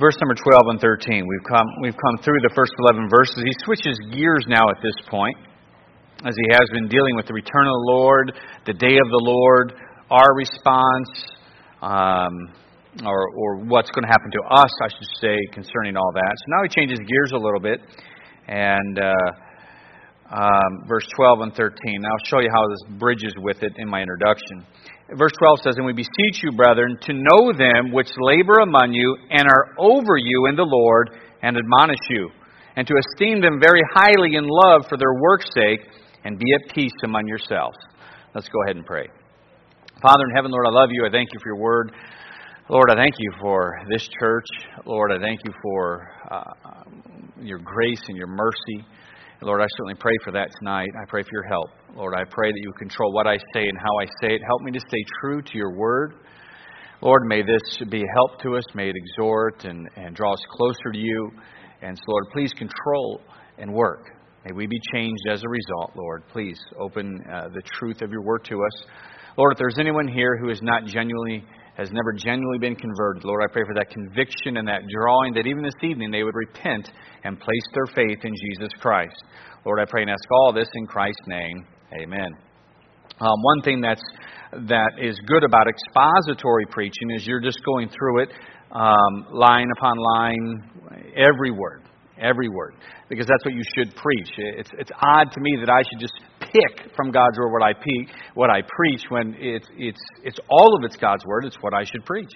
verse number 12 and 13. We've come, we've come through the first 11 verses. He switches gears now at this point, as he has been dealing with the return of the Lord, the day of the Lord, our response, um, or, or what's going to happen to us, I should say, concerning all that. So now he changes gears a little bit, and uh, um, verse 12 and 13. I'll show you how this bridges with it in my introduction. Verse 12 says, And we beseech you, brethren, to know them which labor among you and are over you in the Lord and admonish you, and to esteem them very highly in love for their work's sake, and be at peace among yourselves. Let's go ahead and pray. Father in heaven, Lord, I love you. I thank you for your word. Lord, I thank you for this church. Lord, I thank you for uh, your grace and your mercy. Lord, I certainly pray for that tonight. I pray for your help. Lord, I pray that you control what I say and how I say it. Help me to stay true to your word. Lord, may this be a help to us. May it exhort and, and draw us closer to you. And so, Lord, please control and work. May we be changed as a result, Lord. Please open uh, the truth of your word to us. Lord, if there's anyone here who is not genuinely has never genuinely been converted. Lord, I pray for that conviction and that drawing that even this evening they would repent and place their faith in Jesus Christ. Lord, I pray and ask all this in Christ's name. Amen. Um, one thing that's that is good about expository preaching is you're just going through it um, line upon line, every word, every word, because that's what you should preach. It's it's odd to me that I should just pick from God's word what I pe- what I preach when it's it's it's all of it's God's word. It's what I should preach.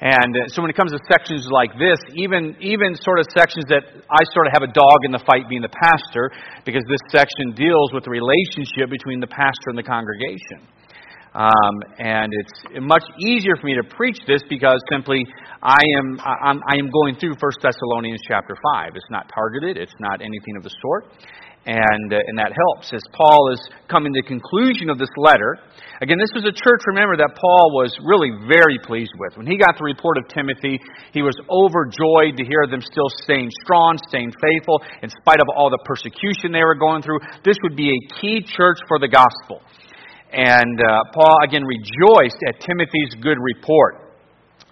And uh, so when it comes to sections like this, even even sort of sections that I sort of have a dog in the fight being the pastor, because this section deals with the relationship between the pastor and the congregation. Um, and it's much easier for me to preach this because simply I am I'm, I am going through First Thessalonians chapter five. It's not targeted. It's not anything of the sort and, uh, and that helps. As Paul is coming to the conclusion of this letter, again, this was a church, remember, that Paul was really very pleased with. When he got the report of Timothy, he was overjoyed to hear them still staying strong, staying faithful, in spite of all the persecution they were going through. This would be a key church for the gospel. And uh, Paul, again, rejoiced at Timothy's good report.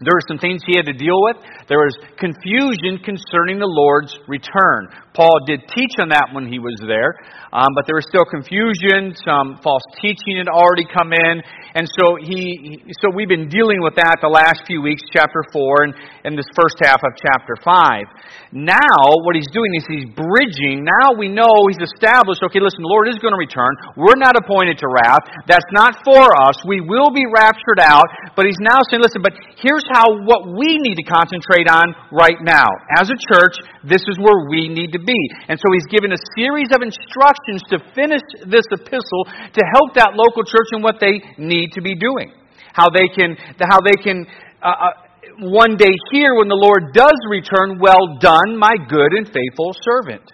There were some things he had to deal with. There was confusion concerning the Lord's return. Paul did teach on that when he was there, um, but there was still confusion. Some false teaching had already come in, and so he, so we've been dealing with that the last few weeks, chapter four, and, and this first half of chapter five. Now, what he's doing is he's bridging. Now we know he's established. Okay, listen, the Lord is going to return. We're not appointed to wrath. That's not for us. We will be raptured out. But he's now saying, listen, but here's how what we need to concentrate on right now as a church. This is where we need to be. And so he's given a series of instructions to finish this epistle to help that local church in what they need to be doing. How they can, how they can, uh, uh, one day here when the Lord does return, well done, my good and faithful servant.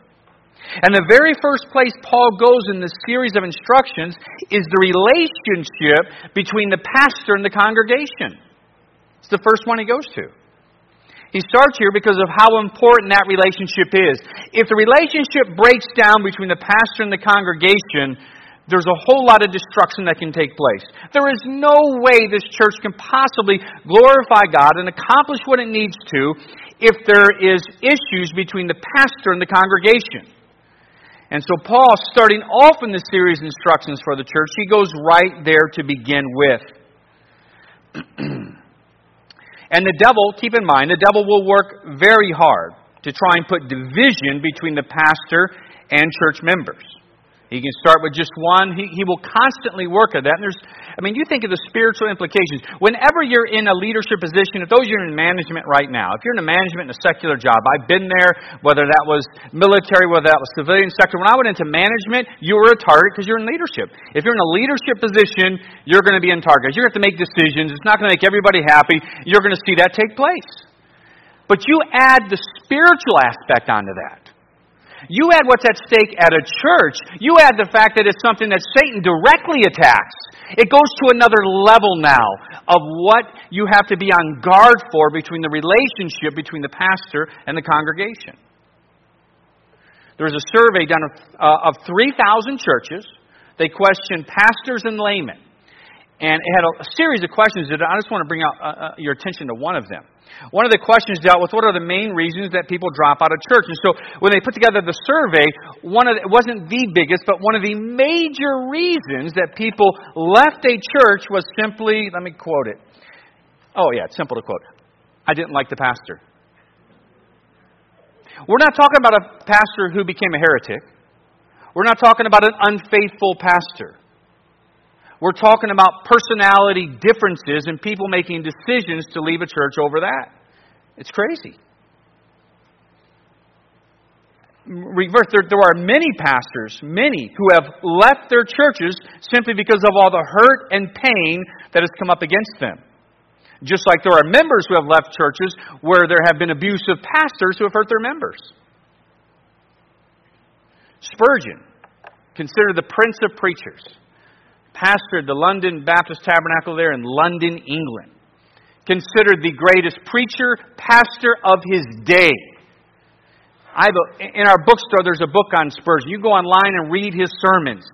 And the very first place Paul goes in this series of instructions is the relationship between the pastor and the congregation. It's the first one he goes to. He starts here because of how important that relationship is. If the relationship breaks down between the pastor and the congregation, there's a whole lot of destruction that can take place. There is no way this church can possibly glorify God and accomplish what it needs to if there is issues between the pastor and the congregation. And so Paul, starting off in the series instructions for the church, he goes right there to begin with. And the devil, keep in mind, the devil will work very hard to try and put division between the pastor and church members. He can start with just one. He, he will constantly work at that. And there's, I mean, you think of the spiritual implications. Whenever you're in a leadership position, if those you're in management right now, if you're in a management in a secular job, I've been there, whether that was military, whether that was civilian sector. When I went into management, you were a target because you're in leadership. If you're in a leadership position, you're going to be in target. You're going to have to make decisions. It's not going to make everybody happy. You're going to see that take place. But you add the spiritual aspect onto that. You add what's at stake at a church. You add the fact that it's something that Satan directly attacks. It goes to another level now of what you have to be on guard for between the relationship between the pastor and the congregation. There was a survey done of, uh, of 3,000 churches. They questioned pastors and laymen. And it had a, series of questions that I just want to bring out uh, uh, your attention to one of them. One of the questions dealt with what are the main reasons that people drop out of church. And so when they put together the survey, one of the, it wasn't the biggest, but one of the major reasons that people left a church was simply, let me quote it. Oh yeah, it's simple to quote. I didn't like the pastor. We're not talking about a pastor who became a heretic. We're not talking about an unfaithful pastor. We're talking about personality differences and people making decisions to leave a church over that. It's crazy. Reverse, there, there are many pastors, many, who have left their churches simply because of all the hurt and pain that has come up against them. Just like there are members who have left churches where there have been abusive pastors who have hurt their members. Spurgeon, considered the prince of preachers, pastored the London Baptist Tabernacle there in London, England. Considered the greatest preacher, pastor of his day. A, in our bookstore, there's a book on Spurgeon. You go online and read his sermons.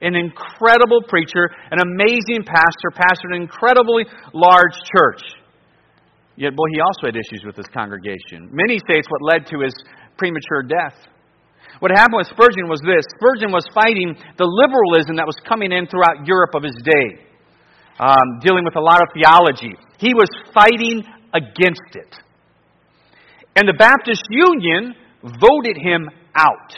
An incredible preacher, an amazing pastor, pastored an incredibly large church. Yet, boy, he also had issues with his congregation. Many say it's what led to his premature death. What happened with Spurgeon was this Spurgeon was fighting the liberalism that was coming in throughout Europe of his day, um, dealing with a lot of theology. He was fighting against it. And the Baptist Union voted him out.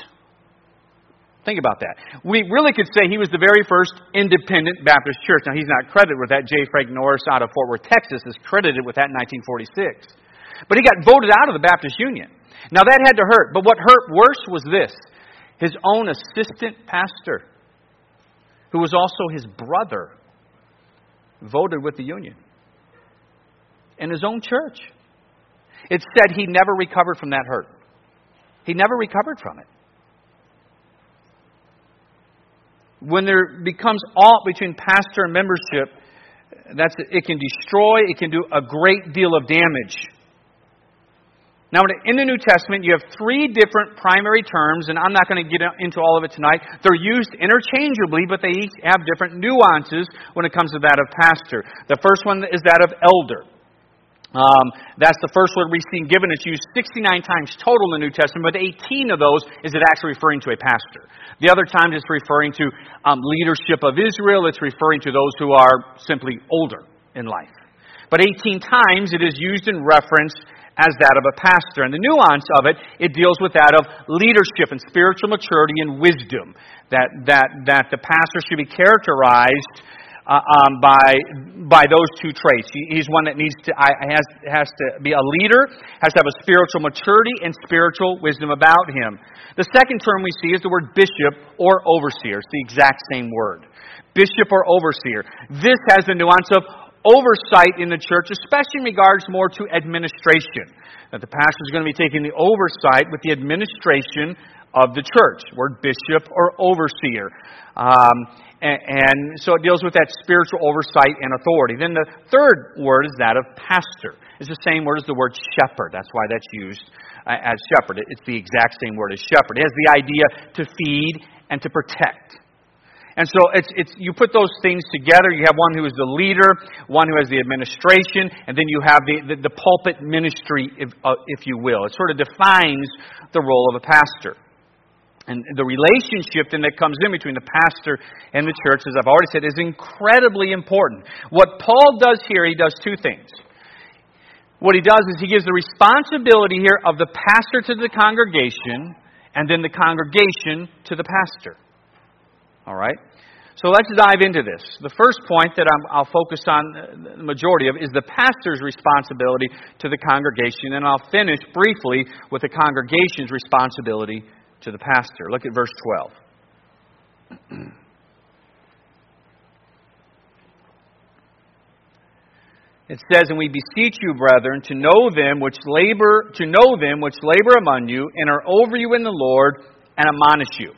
Think about that. We really could say he was the very first independent Baptist church. Now, he's not credited with that. J. Frank Norris out of Fort Worth, Texas, is credited with that in 1946. But he got voted out of the Baptist Union. Now that had to hurt, but what hurt worse was this his own assistant pastor, who was also his brother, voted with the union in his own church. It said he never recovered from that hurt. He never recovered from it. When there becomes aught between pastor and membership, that's it can destroy, it can do a great deal of damage. Now, in the New Testament, you have three different primary terms, and I'm not going to get into all of it tonight. They're used interchangeably, but they each have different nuances when it comes to that of pastor. The first one is that of elder. Um, that's the first word we've seen given. It's used 69 times total in the New Testament, but 18 of those is it actually referring to a pastor. The other times it's referring to um, leadership of Israel. It's referring to those who are simply older in life. But 18 times it is used in reference as that of a pastor. And the nuance of it, it deals with that of leadership and spiritual maturity and wisdom. That, that, that the pastor should be characterized uh, um, by, by those two traits. He, he's one that needs to, has, has to be a leader, has to have a spiritual maturity and spiritual wisdom about him. The second term we see is the word bishop or overseer. It's the exact same word. Bishop or overseer. This has the nuance of oversight in the church, especially in regards more to administration. That the pastor is going to be taking the oversight with the administration of the church, word bishop or overseer. Um, and, and so it deals with that spiritual oversight and authority. Then the third word is that of pastor. It's the same word as the word shepherd. That's why that's used uh, as shepherd. It's the exact same word as shepherd. It has the idea to feed and to protect. And so it's, it's, you put those things together. You have one who is the leader, one who has the administration, and then you have the, the, the pulpit ministry, if, uh, if you will. It sort of defines the role of a pastor. And the relationship then that comes in between the pastor and the church, as I've already said, is incredibly important. What Paul does here, he does two things. What he does is he gives the responsibility here of the pastor to the congregation, and then the congregation to the pastor. All right? So let's dive into this. The first point that i will focus on uh, the majority of is the pastor's responsibility to the congregation, and I'll finish briefly with the congregation's responsibility to the pastor. Look at verse 12. It says, And we beseech you, brethren, to know them which labor to know them which labor among you and are over you in the Lord and admonish you.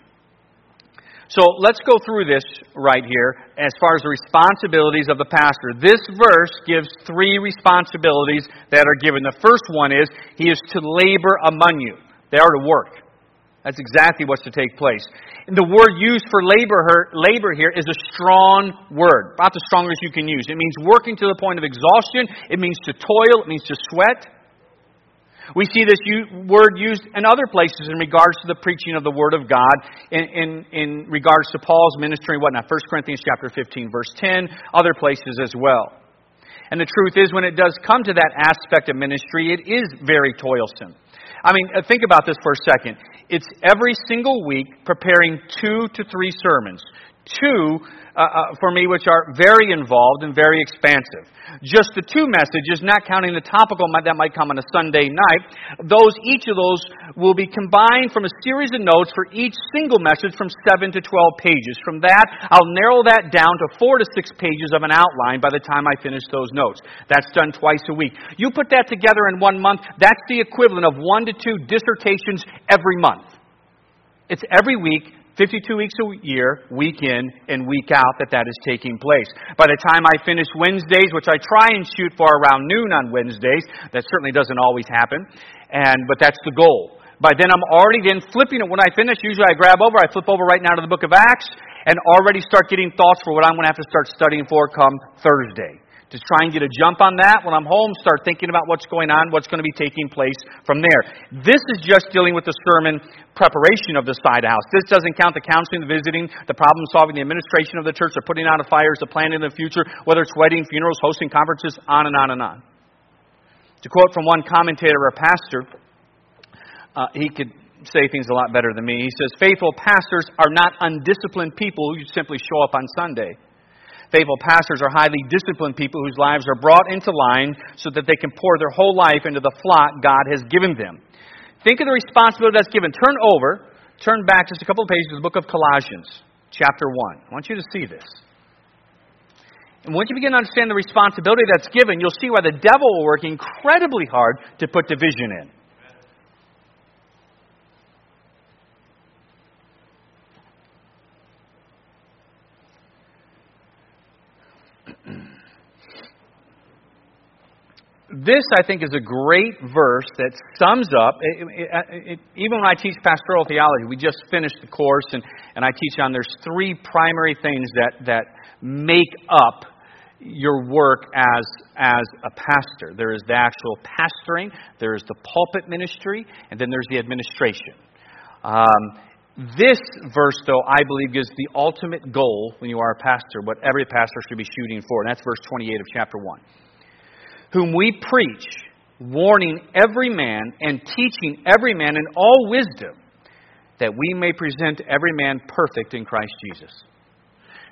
So let's go through this right here as far as the responsibilities of the pastor. This verse gives three responsibilities that are given. The first one is he is to labor among you. They are to work. That's exactly what's to take place. And the word used for labor, labor here is a strong word, about the strongest you can use. It means working to the point of exhaustion. It means to toil. It means to sweat. We see this word used in other places in regards to the preaching of the Word of God, in, in, in regards to Paul's ministry, and whatnot. 1 Corinthians chapter 15, verse 10, other places as well. And the truth is, when it does come to that aspect of ministry, it is very toilsome. I mean, uh, think about this for a second. It's every single week preparing two to three sermons. Two uh, uh, for me, which are very involved and very expansive. Just the two messages, not counting the topical that might come on a Sunday night, those, each of those will be combined from a series of notes for each single message from 7 to 12 pages. From that, I'll narrow that down to 4 to 6 pages of an outline by the time I finish those notes. That's done twice a week. You put that together in one month, that's the equivalent of one to two dissertations every month. It's every week, 52 weeks a year, week in and week out, that that is taking place. By the time I finish Wednesdays, which I try and shoot for around noon on Wednesdays, that certainly doesn't always happen, and but that's the goal. By then I'm already then flipping it. When I finish, usually I grab over, I flip over right now to the book of Acts, and already start getting thoughts for what I'm going to have to start studying for come Thursday to try and get a jump on that. When I'm home, start thinking about what's going on, what's going to be taking place from there. This is just dealing with the sermon preparation of the side house. This doesn't count the counseling, the visiting, the problem solving, the administration of the church, the putting out of fires, the planning of the future, whether it's wedding, funerals, hosting conferences, on and on and on. To quote from one commentator or pastor, uh, he could say things a lot better than me. He says, Faithful pastors are not undisciplined people who simply show up on Sunday. Faithful pastors are highly disciplined people whose lives are brought into line so that they can pour their whole life into the flock God has given them. Think of the responsibility that's given. Turn over, turn back just a couple of pages to the book of Colossians, chapter 1. I want you to see this. And once you begin to understand the responsibility that's given, you'll see why the devil will work incredibly hard to put division in. This, I think, is a great verse that sums up, it, it, it, even when I teach pastoral theology, we just finished the course, and, and I teach on there's three primary things that, that make up your work as, as a pastor. There is the actual pastoring, there is the pulpit ministry, and then there's the administration. Um, this verse, though, I believe gives the ultimate goal when you are a pastor, what every pastor should be shooting for, and that's verse 28 of chapter 1 whom we preach, warning every man and teaching every man in all wisdom, that we may present every man perfect in Christ Jesus.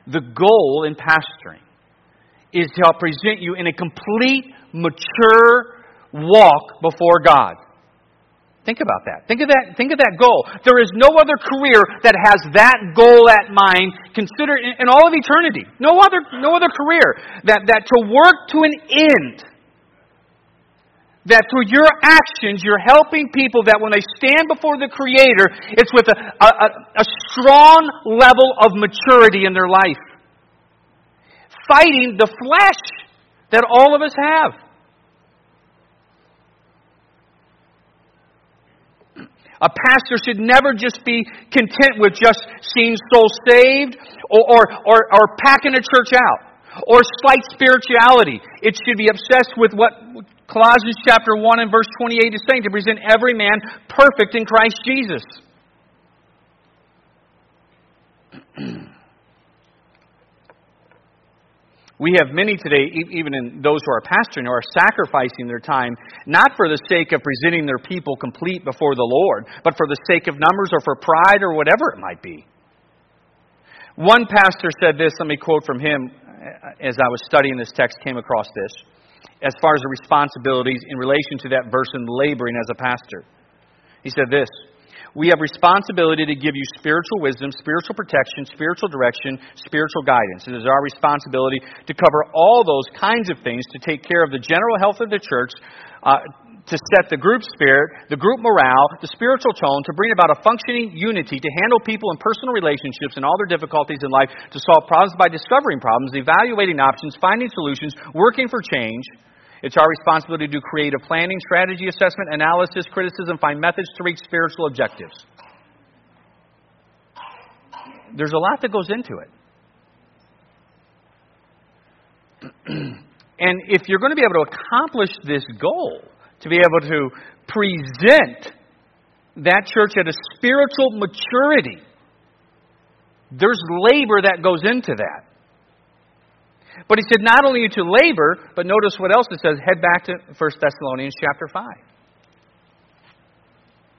The goal in pastoring is to help present you in a complete, mature walk before God. Think about that. Think of that. Think of that goal. There is no other career that has that goal at mind. Consider in all of eternity. No other, no other career that that to work to an end that through your actions, you're helping people that when they stand before the Creator, it's with a, a, a strong level of maturity in their life. Fighting the flesh that all of us have. A pastor should never just be content with just seeing souls saved or, or, or, or packing a church out or slight spirituality. It should be obsessed with what Colossians chapter 1 and verse 28 is saying to present every man perfect in Christ Jesus. We have many today, even in those who are pastoring, who are sacrificing their time not for the sake of presenting their people complete before the Lord, but for the sake of numbers or for pride or whatever it might be. One pastor said this, let me quote from him as I was studying this text, came across this as far as the responsibilities in relation to that verse in laboring as a pastor. He said this We have responsibility to give you spiritual wisdom, spiritual protection, spiritual direction, spiritual guidance. It is our responsibility to cover all those kinds of things to take care of the general health of the church. Uh, to set the group spirit, the group morale, the spiritual tone, to bring about a functioning unity, to handle people in personal relationships and all their difficulties in life, to solve problems by discovering problems, evaluating options, finding solutions, working for change, it's our responsibility to do creative planning, strategy assessment, analysis, criticism, find methods to reach spiritual objectives. There's a lot that goes into it. and if you're going to be able to accomplish this goal, to be able to present that church at a spiritual maturity, there's labor that goes into that. But he said not only to labor, but notice what else it says. Head back to 1 Thessalonians chapter 5.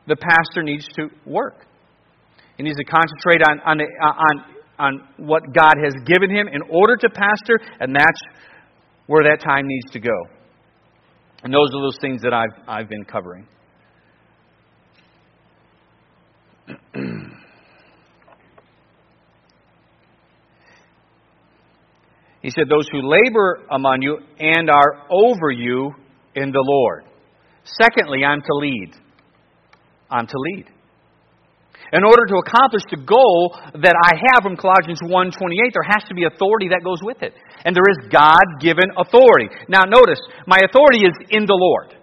The pastor needs to work. He needs to concentrate on, on, on, on what God has given him in order to pastor, and that's where that time needs to go. And those are those things that I've, I've been covering. he said, Those who labor among you and are over you in the Lord. Secondly, I'm to lead. I'm to lead. In order to accomplish the goal that I have from Colossians 1:28, there has to be authority that goes with it. And there is God-given authority. Now notice, my authority is in the Lord.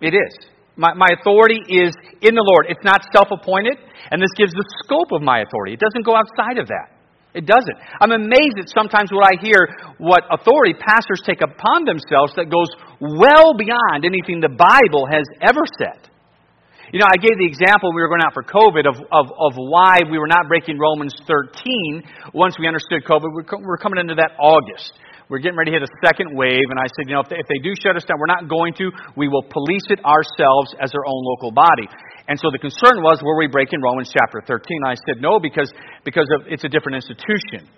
It is. My, my authority is in the Lord. It's not self-appointed, and this gives the scope of my authority. It doesn't go outside of that. It doesn't. I'm amazed at sometimes what I hear what authority pastors take upon themselves that goes well beyond anything the Bible has ever said. You know, I gave the example we were going out for COVID of, of, of why we were not breaking Romans 13 once we understood COVID. We're, we're coming into that August. We're getting ready to hit a second wave, and I said, you know, if they, if they do shut us down, we're not going to. We will police it ourselves as our own local body. And so the concern was, were we breaking Romans chapter 13? I said, no, because, because of, it's a different institution.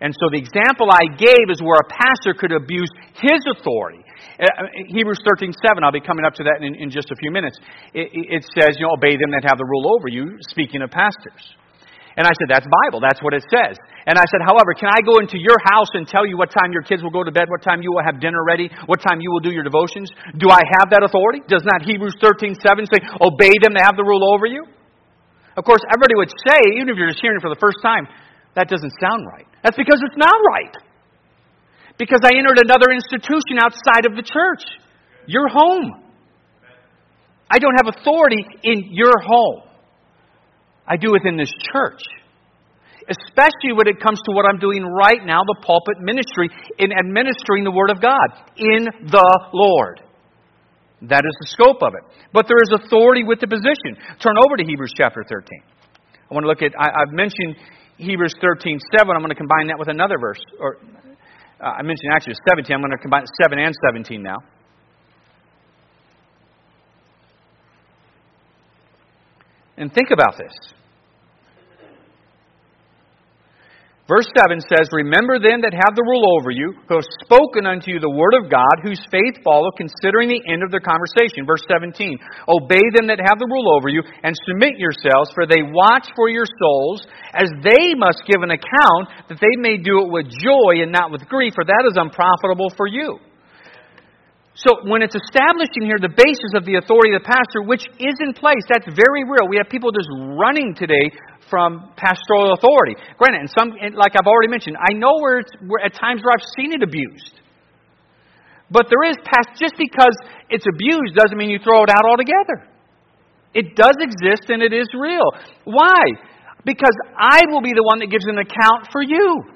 And so the example I gave is where a pastor could abuse his authority. Uh, Hebrews 13, 7, I'll be coming up to that in, in just a few minutes. It, it says, you know, obey them that have the rule over you, speaking of pastors. And I said, that's Bible. That's what it says. And I said, however, can I go into your house and tell you what time your kids will go to bed, what time you will have dinner ready, what time you will do your devotions? Do I have that authority? Does not Hebrews 13, 7 say, obey them that have the rule over you? Of course, everybody would say, even if you're just hearing it for the first time, that doesn't sound right. That's because it's not right because I entered another institution outside of the church. Your home. I don't have authority in your home. I do within this church. Especially when it comes to what I'm doing right now, the pulpit ministry, in administering the Word of God in the Lord. That is the scope of it. But there is authority with the position. Turn over to Hebrews chapter 13. I want to look at, I, have mentioned Hebrews 13, 7. I'm going to combine that with another verse, or uh, I mentioned actually 17. I'm going to combine 7 and 17 now. And think about this. Verse 7 says, Remember them that have the rule over you, who have spoken unto you the word of God, whose faith follow, considering the end of their conversation. Verse 17, Obey them that have the rule over you, and submit yourselves, for they watch for your souls, as they must give an account, that they may do it with joy and not with grief, for that is unprofitable for you. So when it's establishing here the basis of the authority of the pastor, which is in place, that's very real. We have people just running today from pastoral authority. Granted, and some, like I've already mentioned, I know where, it's, where at times where I've seen it abused. But there is past, just because it's abused doesn't mean you throw it out altogether. It does exist and it is real. Why? Because I will be the one that gives an account for you.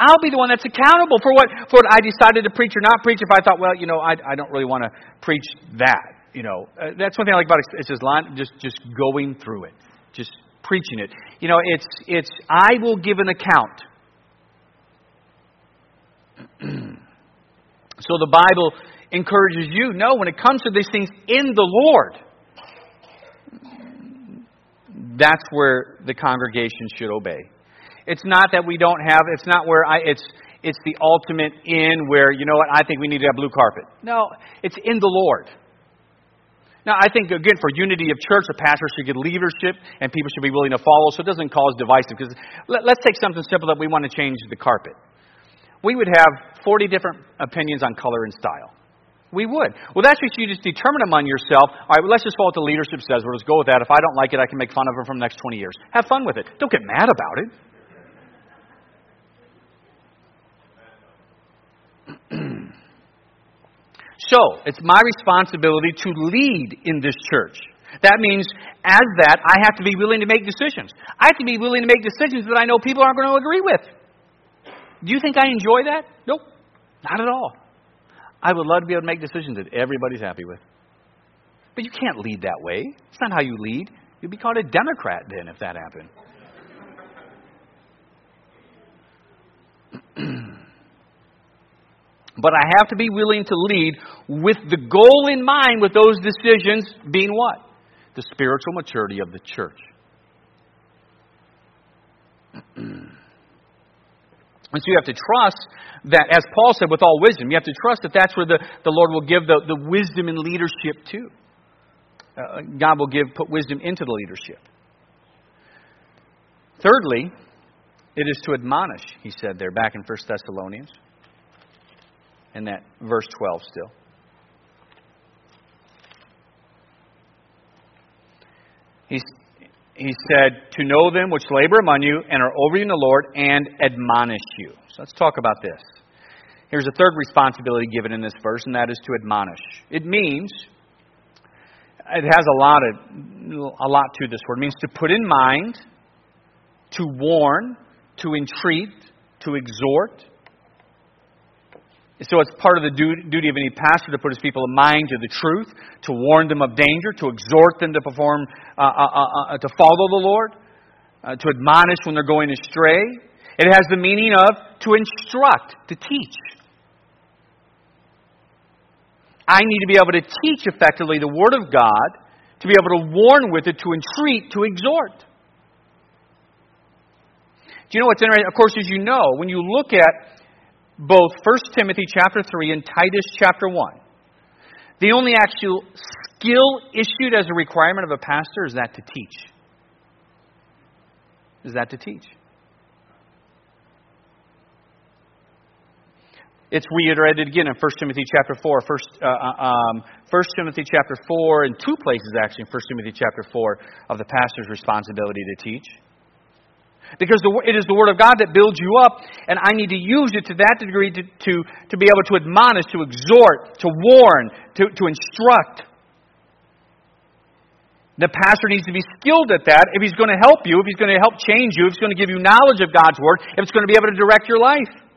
I'll be the one that's accountable for what for what I decided to preach or not preach. If I thought, well, you know, I, I don't really want to preach that you know, uh, that's one thing I like about it. It's just line, just just going through it, just preaching it. You know, it's it's I will give an account. so the Bible encourages you. No, when it comes to these things in the Lord, that's where the congregation should obey. It's not that we don't have. It's not where I. It's it's the ultimate in where you know what I think we need to have blue carpet. No, it's in the Lord. Now, I think, again, for unity of church, a pastor should get leadership and people should be willing to follow so it doesn't cause divisive. Because let, us take something simple that we want to change the carpet. We would have 40 different opinions on color and style. We would. Well, that's what you just determine among yourself. All right, well, let's just follow what the leadership says. We'll just go with that. If I don't like it, I can make fun of them for the next 20 years. Have fun with it. Don't get mad about it. So, it's my responsibility to lead in this church. That means, as that, I have to be willing to make decisions. I have to be willing to make decisions that I know people aren't going to agree with. Do you think I enjoy that? Nope, not at all. I would love to be able to make decisions that everybody's happy with. But you can't lead that way. It's not how you lead. You'd be called a Democrat then if that happened. But I have to be willing to lead with the goal in mind with those decisions being what? The spiritual maturity of the church. And so you have to trust that, as Paul said, with all wisdom, you have to trust that that's where the, the Lord will give the, the wisdom and leadership to. Uh, God will give put wisdom into the leadership. Thirdly, it is to admonish, he said there back in 1 Thessalonians, in that verse 12 still. He's, he said, To know them which labor among you and are over you in the Lord and admonish you. So let's talk about this. Here's a third responsibility given in this verse, and that is to admonish. It means, it has a lot, of, a lot to this word. It means to put in mind, to warn, to entreat, to exhort. So it's part of the duty of any pastor to put his people in mind to the truth, to warn them of danger, to exhort them to perform, uh, uh, uh, uh to follow the Lord, uh, to admonish when they're going astray. It has the meaning of to instruct, to teach. I need to be able to teach effectively the Word of God, to be able to warn with it, to entreat, to exhort. Do you know what's interesting? Of course, as you know, when you look at both 1 Timothy chapter 3 and Titus chapter 1, the only actual skill issued as a requirement of a pastor is that to teach. Is that to teach. It's reiterated again in 1 Timothy chapter 4, 1, uh, uh, um, 1 Timothy chapter 4, in two places actually in 1 Timothy chapter 4 of the pastor's responsibility to teach. Because the, it is the Word of God that builds you up, and I need to use it to that degree to, to, to be able to admonish, to exhort, to warn, to, to instruct. The pastor needs to be skilled at that if he's going to help you, if he's going to help change you, if he's going to give you knowledge of God's Word, if it's going to be able to direct your life.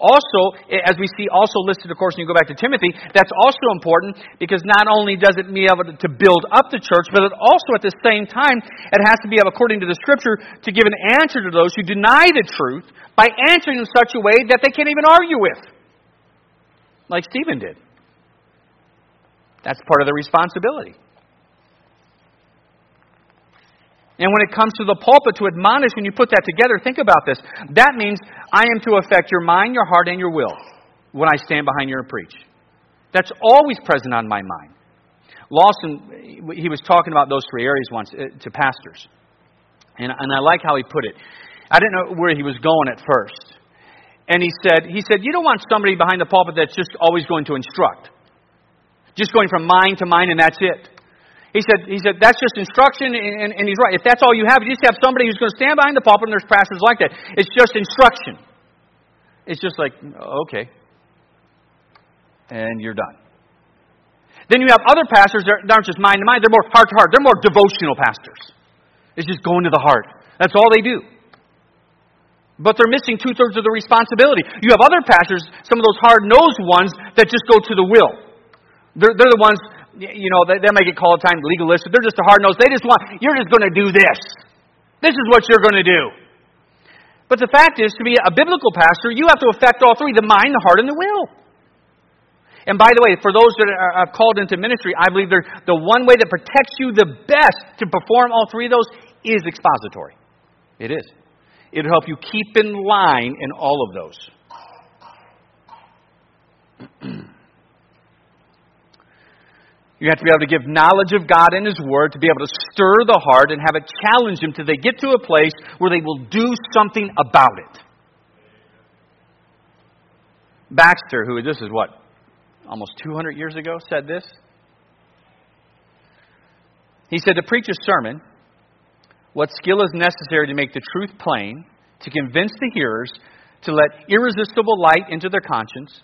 Also, eh, as we see also listed, of course, when you go back to Timothy, that's also important because not only does it be able to build up the church, but it also at the same time, it has to be able, according to the scripture, to give an answer to those who deny the truth by answering in such a way that they can't even argue with. Like Stephen did. That's part of the responsibility. And when it comes to the pulpit to admonish, when you put that together, think about this. That means I am to affect your mind, your heart, and your will when I stand behind you and preach. That's always present on my mind. Lawson, he was talking about those three areas once uh, to pastors. And, and I like how he put it. I didn't know where he was going at first. And he said, he said, you don't want somebody behind the pulpit that's just always going to instruct. Just going from mind to mind and that's it. He said, he said that's just instruction, and, and, he's right. If that's all you have, you just have somebody who's going to stand behind the pulpit, and there's pastors like that. It's just instruction. It's just like, okay. And you're done. Then you have other pastors that aren't just mind to mind, they're more heart to heart. They're more devotional pastors. It's just going to the heart. That's all they do. But they're missing two thirds of the responsibility. You have other pastors, some of those hard nosed ones, that just go to the will. They're, they're the ones you know, they, they may get called at times legalistic. They're just a hard nose. They just want, you're just going to do this. This is what you're going to do. But the fact is, to be a biblical pastor, you have to affect all three the mind, the heart, and the will. And by the way, for those that are called into ministry, I believe the one way that protects you the best to perform all three of those is expository. It is. It'll help you keep in line in all of those. You have to be able to give knowledge of God and His Word, to be able to stir the heart and have it challenge them till they get to a place where they will do something about it. Baxter, who this is what, almost 200 years ago, said this. He said, To preach a sermon, what skill is necessary to make the truth plain, to convince the hearers, to let irresistible light into their conscience,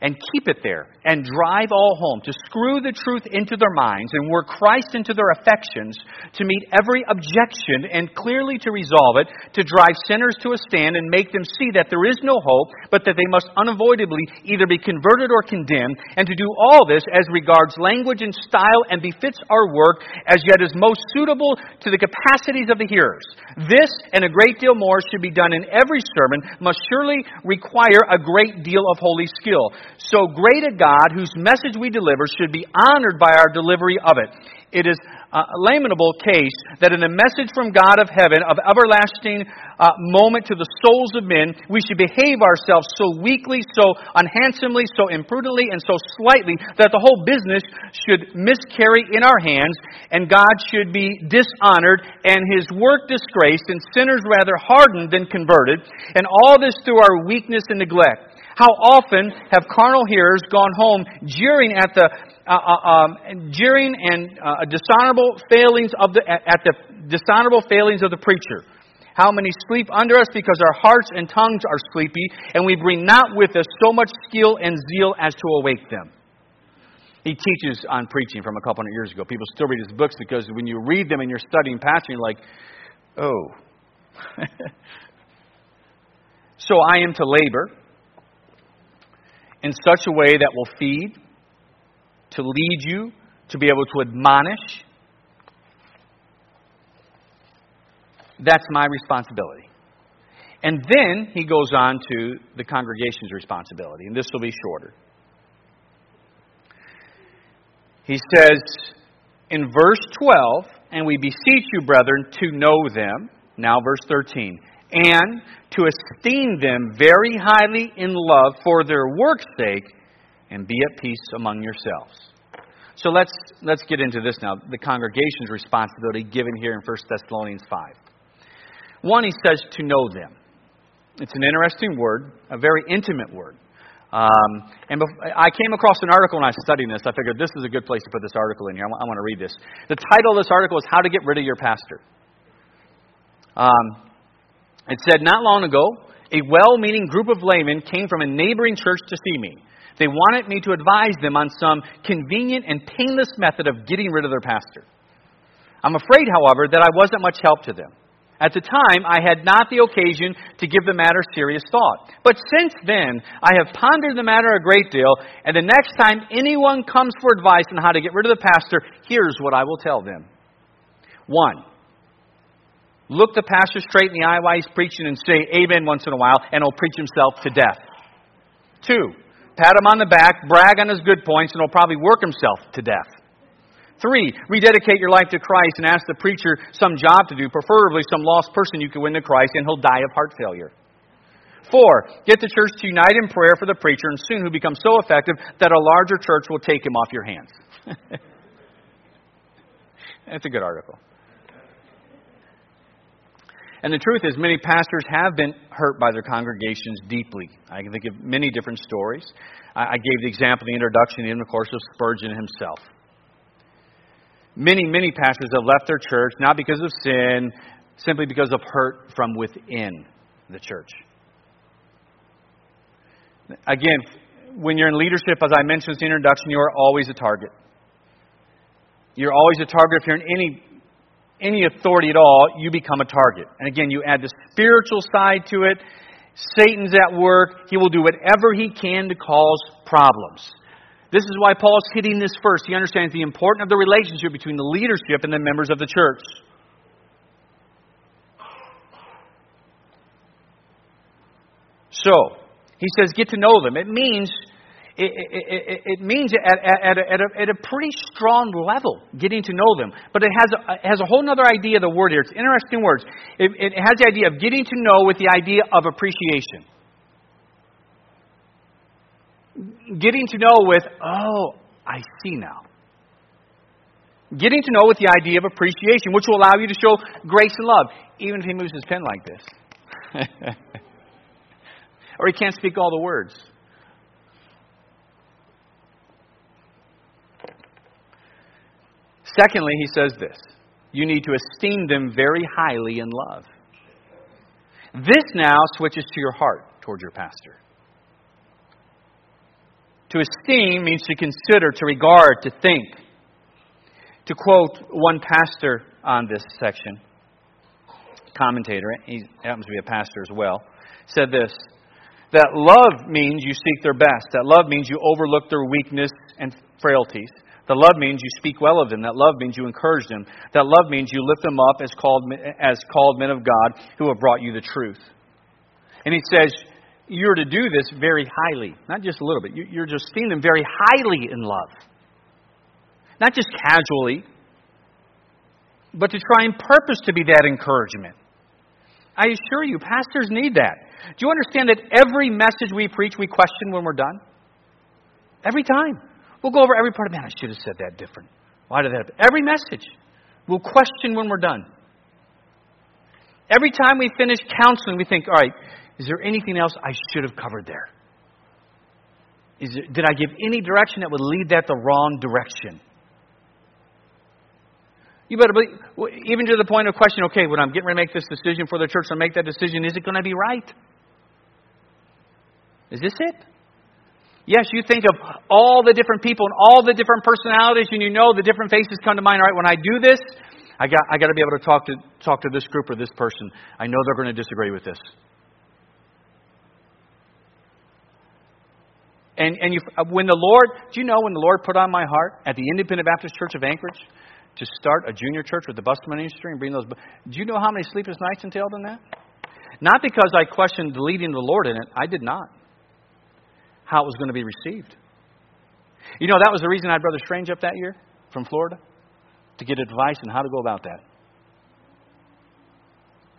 and keep it there and drive all home, to screw the truth into their minds and work Christ into their affections, to meet every objection and clearly to resolve it, to drive sinners to a stand and make them see that there is no hope, but that they must unavoidably either be converted or condemned, and to do all this as regards language and style and befits our work as yet is most suitable to the capacities of the hearers. This and a great deal more should be done in every sermon, must surely require a great deal of holy skill. So great a God whose message we deliver should be honored by our delivery of it. It is a lamentable case that in a message from God of heaven of everlasting uh, moment to the souls of men, we should behave ourselves so weakly, so unhandsomely, so imprudently, and so slightly that the whole business should miscarry in our hands, and God should be dishonored, and his work disgraced, and sinners rather hardened than converted, and all this through our weakness and neglect. How often have carnal hearers gone home jeering at the uh, uh, um, jeering and uh, dishonorable failings of the at the dishonorable failings of the preacher? How many sleep under us because our hearts and tongues are sleepy, and we bring not with us so much skill and zeal as to awake them. He teaches on preaching from a couple hundred years ago. People still read his books because when you read them and you're studying passion, you're like, oh. so I am to labor in such a way that will feed, to lead you, to be able to admonish. That's my responsibility. And then he goes on to the congregation's responsibility, and this will be shorter. He says in verse 12, and we beseech you, brethren, to know them. Now, verse 13 and to esteem them very highly in love for their work's sake, and be at peace among yourselves. So let's, let's get into this now the congregation's responsibility given here in 1 Thessalonians 5. One, he says to know them. It's an interesting word, a very intimate word. Um, and I came across an article when I was studying this. I figured this is a good place to put this article in here. I want to read this. The title of this article is How to Get Rid of Your Pastor. Um, it said, Not long ago, a well meaning group of laymen came from a neighboring church to see me. They wanted me to advise them on some convenient and painless method of getting rid of their pastor. I'm afraid, however, that I wasn't much help to them. At the time, I had not the occasion to give the matter serious thought. But since then, I have pondered the matter a great deal, and the next time anyone comes for advice on how to get rid of the pastor, here's what I will tell them. One, look the pastor straight in the eye while he's preaching and say amen once in a while, and he'll preach himself to death. Two, pat him on the back, brag on his good points, and he'll probably work himself to death. Three, rededicate your life to Christ and ask the preacher some job to do, preferably some lost person you can win to Christ, and he'll die of heart failure. Four, get the church to unite in prayer for the preacher, and soon he'll become so effective that a larger church will take him off your hands. That's a good article. And the truth is, many pastors have been hurt by their congregations deeply. I can think of many different stories. I gave the example in the introduction, and of course, of Spurgeon himself. Many, many pastors have left their church not because of sin, simply because of hurt from within the church. Again, when you're in leadership, as I mentioned in the introduction, you are always a target. You're always a target if you're in any any authority at all, you become a target. And again, you add the spiritual side to it. Satan's at work. He will do whatever he can to cause problems. This is why Paul's hitting this first. He understands the importance of the relationship between the leadership and the members of the church. So, he says, get to know them. It means it, it, it, means at, at, at, a, at, a, pretty strong level getting to know them. But it has a, has a whole other idea of the word here. It's interesting words. It, it has the idea of getting to know with the idea of appreciation. Getting to know with, oh, I see now. Getting to know with the idea of appreciation, which will allow you to show grace and love, even if he moves his pen like this. or he can't speak all the words. Secondly, he says this you need to esteem them very highly in love. This now switches to your heart towards your pastor. To esteem means to consider, to regard, to think. To quote one pastor on this section, commentator, he happens to be a pastor as well, said this that love means you seek their best. That love means you overlook their weakness and frailties. That love means you speak well of them. That love means you encourage them. That love means you lift them up as called, as called men of God who have brought you the truth. And he says, you're to do this very highly. Not just a little bit. You're just seeing them very highly in love. Not just casually, but to try and purpose to be that encouragement. I assure you, pastors need that. Do you understand that every message we preach, we question when we're done? Every time. We'll go over every part of man, I should have said that different. Why did that happen? Every message. We'll question when we're done. Every time we finish counseling, we think, all right, is there anything else I should have covered there? There, did I give any direction that would lead that the wrong direction? You better believe, even to the point of question, okay, when I'm getting ready to make this decision for the church, I make that decision, is it going to be right? Is this it? Yes, you think of all the different people and all the different personalities, and you know the different faces come to mind. All right, when I do this, I got, I got to be able to talk to, talk to this group or this person. I know they're going to disagree with this. And, and you, uh, when the Lord, do you know when the Lord put on my heart at the Independent Baptist Church of Anchorage to start a junior church with the Busman ministry and bring those? Do you know how many sleepless nights entailed in that? Not because I questioned the leading of the Lord in it. I did not how it was going to be received. You know, that was the reason I had Brother Strange up that year from Florida to get advice on how to go about that.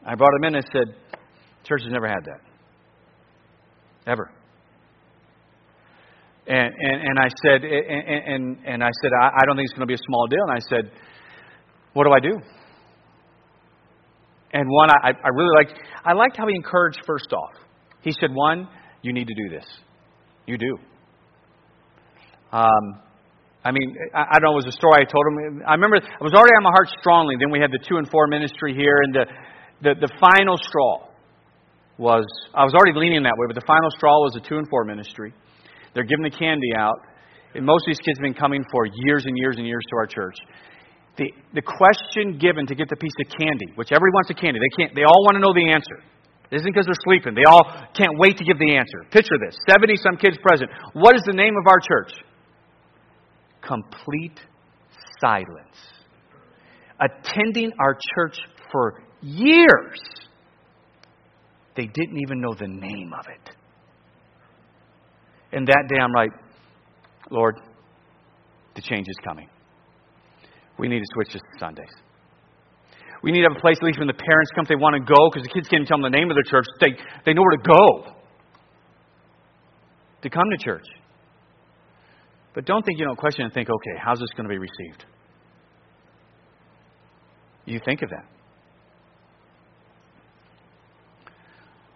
I brought him in and I said, Church has never had that. Ever. And, and, and I said, and, and, and I said, I, I don't think it's going to be a small deal. And I said, what do I do? And one, I, I really liked, I liked how he encouraged first off. He said, one, you need to do this. You do. Um, I mean, I, I don't know. It was a story I told him. I remember I was already on my heart strongly. Then we had the two and four ministry here, and the the, the final straw was I was already leaning that way, but the final straw was the two and four ministry. They're giving the candy out, and most of these kids have been coming for years and years and years to our church. The the question given to get the piece of candy, which everyone wants a candy, they can't. They all want to know the answer. It isn't because they're sleeping. They all can't wait to give the answer. Picture this 70 some kids present. What is the name of our church? Complete silence. Attending our church for years, they didn't even know the name of it. And that day, I'm like, Lord, the change is coming. We need to switch this to Sundays. We need to have a place, at least when the parents come, if they want to go, because the kids can't tell them the name of the church, they, they know where to go to come to church. But don't think you don't question and think, okay, how's this going to be received? You think of that.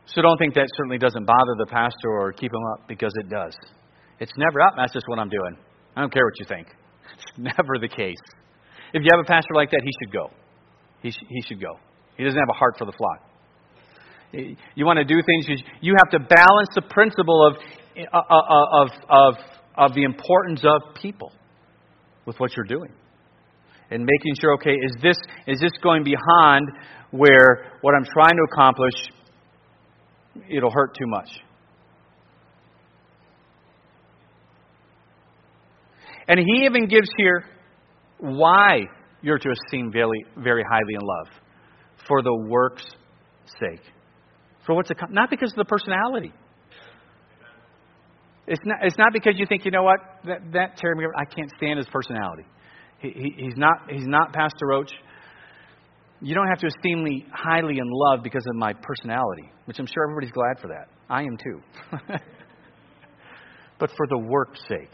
So don't think that certainly doesn't bother the pastor or keep him up, because it does. It's never up. That's just what I'm doing. I don't care what you think. It's never the case. If you have a pastor like that, he should go. He, sh- he should go. He doesn't have a heart for the flock. You want to do things, you have to balance the principle of, uh, uh, uh, of, of, of the importance of people with what you're doing. And making sure, okay, is this, is this going beyond where what I'm trying to accomplish, it'll hurt too much? And he even gives here why you're to esteem very, very highly in love for the work's sake. For what's a, not because of the personality. It's not, it's not because you think, you know what, that, that Terry McGovern, I can't stand his personality. He, he, he's, not, he's not Pastor Roach. You don't have to esteem me highly in love because of my personality, which I'm sure everybody's glad for that. I am too. but for the work's sake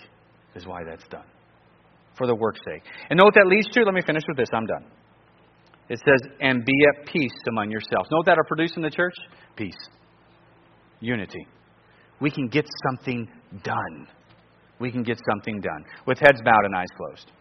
is why that's done for the work's sake. And know what that leads to? Let me finish with this. I'm done. It says, and be at peace among yourselves. Know what that'll produce in the church? Peace. Unity. We can get something done. We can get something done. With heads bowed and eyes closed.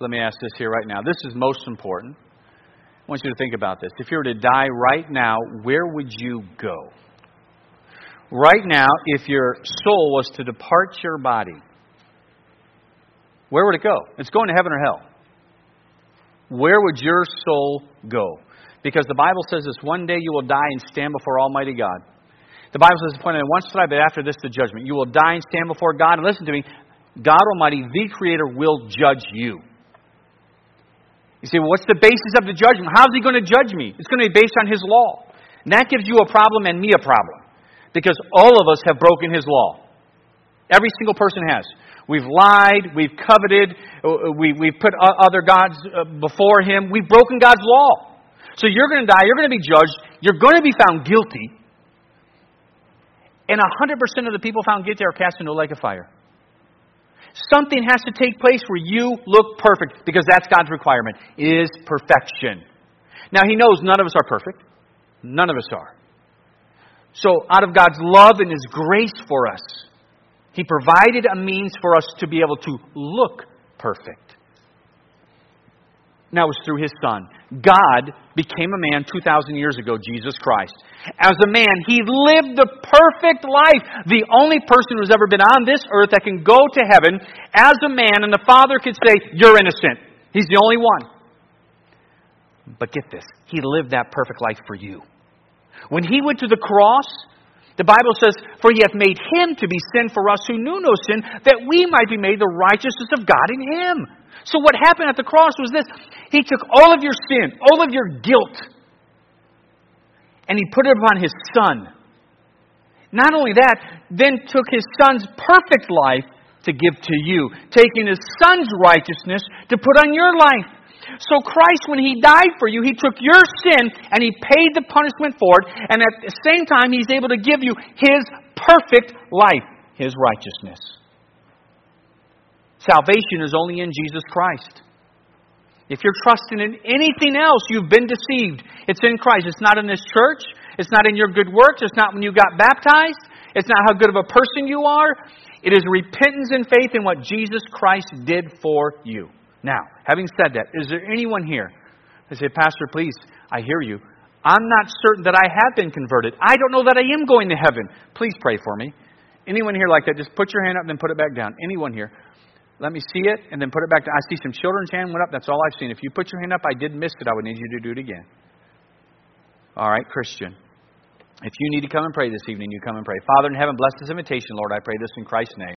Let me ask this here right now. This is most important. I want you to think about this. If you were to die right now, where would you go? Right now, if your soul was to depart your body, where would it go? It's going to heaven or hell. Where would your soul go? Because the Bible says this one day you will die and stand before Almighty God. The Bible says, appointed once to die, but after this, the judgment. You will die and stand before God. And listen to me God Almighty, the Creator, will judge you. You say, well, what's the basis of the judgment? How is He going to judge me? It's going to be based on His law. And that gives you a problem and me a problem. Because all of us have broken His law. Every single person has. We've lied, we've coveted, we, we've put other gods uh, before Him. We've broken God's law. So you're going to die, you're going to be judged, you're going to be found guilty. And 100% of the people found guilty are cast into a lake of fire. Something has to take place where you look perfect because that's God's requirement is perfection. Now he knows none of us are perfect. None of us are. So out of God's love and his grace for us, he provided a means for us to be able to look perfect. Now it was through his son. God became a man 2,000 years ago, Jesus Christ. As a man, he lived the perfect life. The only person who's ever been on this earth that can go to heaven as a man, and the Father could say, You're innocent. He's the only one. But get this, he lived that perfect life for you. When he went to the cross, the Bible says, For he hath made him to be sin for us who knew no sin, that we might be made the righteousness of God in him. So what happened at the cross was this He took all of your sin, all of your guilt, and He put it upon His Son. Not only that, then took His Son's perfect life to give to you, taking His Son's righteousness to put on your life. So Christ, when He died for you, He took your sin and He paid the punishment for it, and at the same time, He's able to give you His perfect life, His righteousness. Salvation is only in Jesus Christ. If you're trusting in anything else, you've been deceived. It's in Christ. It's not in this church. It's not in your good works. It's not when you got baptized. It's not how good of a person you are. It is repentance and faith in what Jesus Christ did for you. Now, having said that, is there anyone here that say, Pastor, please, I hear you. I'm not certain that I have been converted. I don't know that I am going to heaven. Please pray for me. Anyone here like that, just put your hand up and then put it back down. Anyone here? Let me see it, and then put it back down. I see some children's hand went up. That's all I've seen. If you put your hand up, I did miss it. I would need you to do it again. All right, Christian. If you need to come and pray this evening, you come and pray. Father in heaven, bless this invitation, Lord. I pray this in Christ's name.